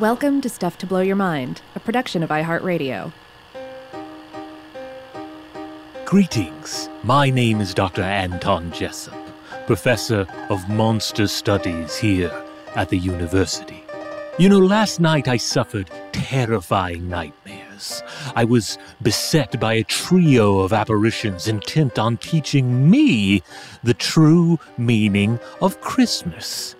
Welcome to Stuff to Blow Your Mind, a production of iHeartRadio. Greetings. My name is Dr. Anton Jessup, Professor of Monster Studies here at the university. You know, last night I suffered terrifying nightmares. I was beset by a trio of apparitions intent on teaching me the true meaning of Christmas.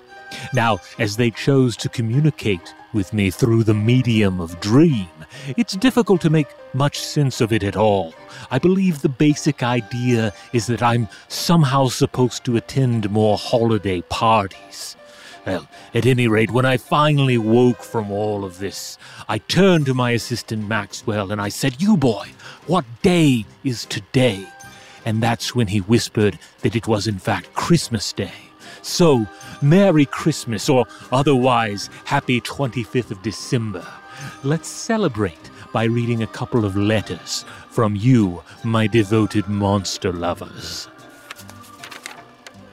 Now, as they chose to communicate with me through the medium of dream, it's difficult to make much sense of it at all. I believe the basic idea is that I'm somehow supposed to attend more holiday parties. Well, at any rate, when I finally woke from all of this, I turned to my assistant Maxwell and I said, You boy, what day is today? And that's when he whispered that it was in fact Christmas Day. So, Merry Christmas, or otherwise, Happy 25th of December. Let's celebrate by reading a couple of letters from you, my devoted monster lovers.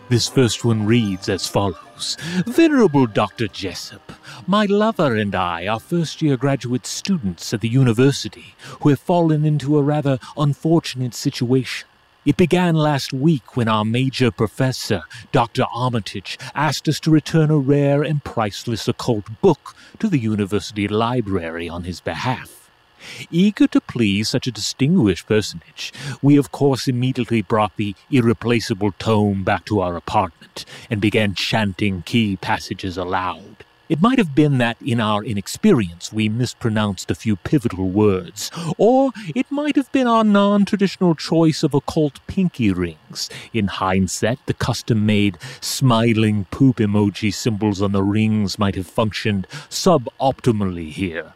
This first one reads as follows Venerable Dr. Jessup, my lover and I are first year graduate students at the university who have fallen into a rather unfortunate situation. It began last week when our major professor, Dr. Armitage, asked us to return a rare and priceless occult book to the university library on his behalf. Eager to please such a distinguished personage, we of course immediately brought the irreplaceable tome back to our apartment and began chanting key passages aloud. It might have been that in our inexperience we mispronounced a few pivotal words, or it might have been our non traditional choice of occult pinky rings. In hindsight, the custom made smiling poop emoji symbols on the rings might have functioned suboptimally here.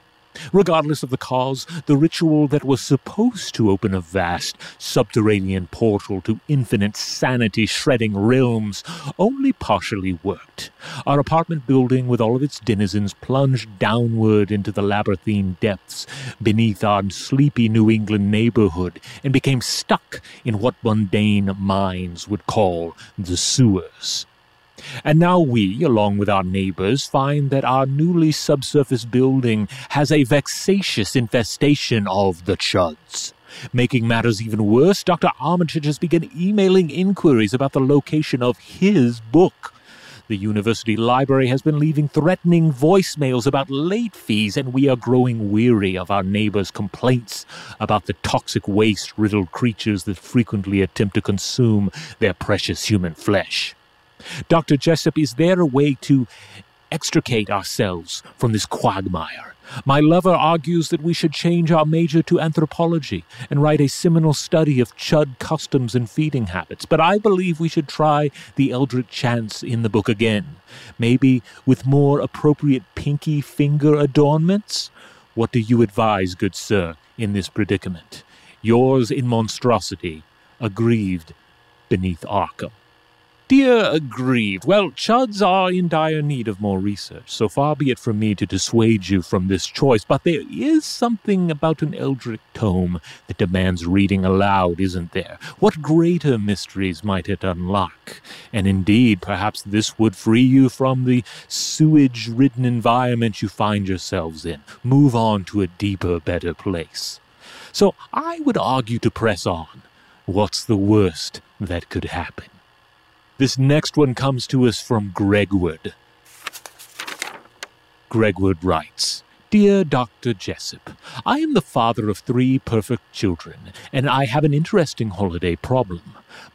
Regardless of the cause, the ritual that was supposed to open a vast subterranean portal to infinite sanity shredding realms only partially worked. Our apartment building, with all of its denizens, plunged downward into the labyrinthine depths beneath our sleepy New England neighborhood and became stuck in what mundane minds would call the sewers. And now we, along with our neighbors, find that our newly subsurface building has a vexatious infestation of the chuds. Making matters even worse, Dr. Armitage has begun emailing inquiries about the location of his book. The university library has been leaving threatening voicemails about late fees, and we are growing weary of our neighbors' complaints about the toxic waste riddled creatures that frequently attempt to consume their precious human flesh. Dr. Jessup, is there a way to extricate ourselves from this quagmire? My lover argues that we should change our major to anthropology and write a seminal study of chud customs and feeding habits, but I believe we should try the Eldritch chants in the book again, maybe with more appropriate pinky finger adornments. What do you advise, good sir, in this predicament? Yours in monstrosity, aggrieved beneath Arkham. Dear aggrieved, well, chuds are in dire need of more research, so far be it from me to dissuade you from this choice, but there is something about an Eldritch tome that demands reading aloud, isn't there? What greater mysteries might it unlock? And indeed, perhaps this would free you from the sewage ridden environment you find yourselves in. Move on to a deeper, better place. So I would argue to press on. What's the worst that could happen? This next one comes to us from Gregwood. Gregwood writes Dear Dr. Jessup, I am the father of three perfect children, and I have an interesting holiday problem.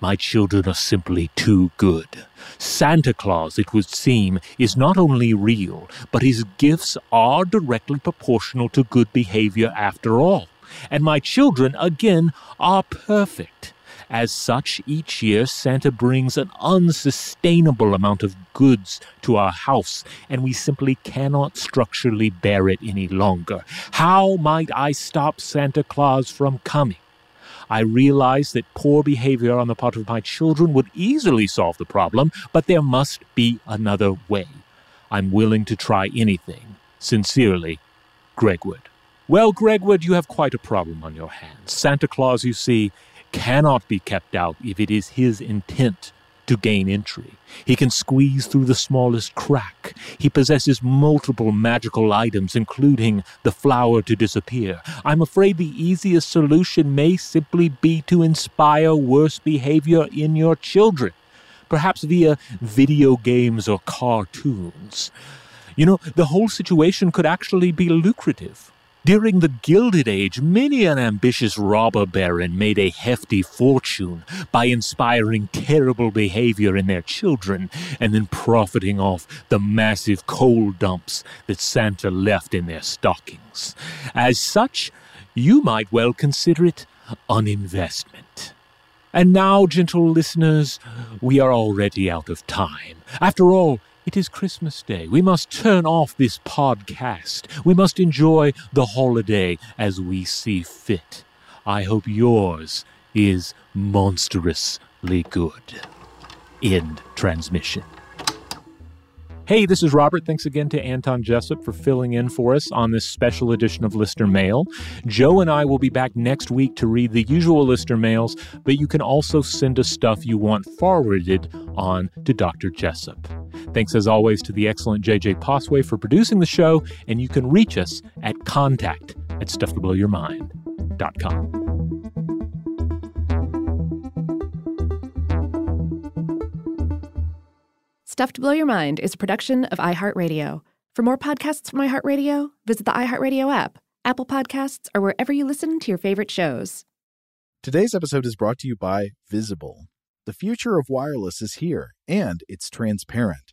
My children are simply too good. Santa Claus, it would seem, is not only real, but his gifts are directly proportional to good behavior after all. And my children, again, are perfect. As such, each year Santa brings an unsustainable amount of goods to our house, and we simply cannot structurally bear it any longer. How might I stop Santa Claus from coming? I realize that poor behavior on the part of my children would easily solve the problem, but there must be another way. I'm willing to try anything. Sincerely, Gregwood. Well, Gregwood, you have quite a problem on your hands. Santa Claus, you see, cannot be kept out if it is his intent to gain entry. He can squeeze through the smallest crack. He possesses multiple magical items, including the flower to disappear. I'm afraid the easiest solution may simply be to inspire worse behavior in your children, perhaps via video games or cartoons. You know, the whole situation could actually be lucrative. During the Gilded Age, many an ambitious robber baron made a hefty fortune by inspiring terrible behavior in their children and then profiting off the massive coal dumps that Santa left in their stockings. As such, you might well consider it an investment. And now, gentle listeners, we are already out of time. After all, it is Christmas Day. We must turn off this podcast. We must enjoy the holiday as we see fit. I hope yours is monstrously good. End transmission. Hey, this is Robert. Thanks again to Anton Jessup for filling in for us on this special edition of Listener Mail. Joe and I will be back next week to read the usual Listener mails, but you can also send us stuff you want forwarded on to Dr. Jessup. Thanks as always to the excellent JJ Posway for producing the show, and you can reach us at contact at stufftoblowyourmind.com. Stuff to Blow Your Mind is a production of iHeartRadio. For more podcasts from iHeartRadio, visit the iHeartRadio app, Apple Podcasts, or wherever you listen to your favorite shows. Today's episode is brought to you by Visible. The future of wireless is here, and it's transparent.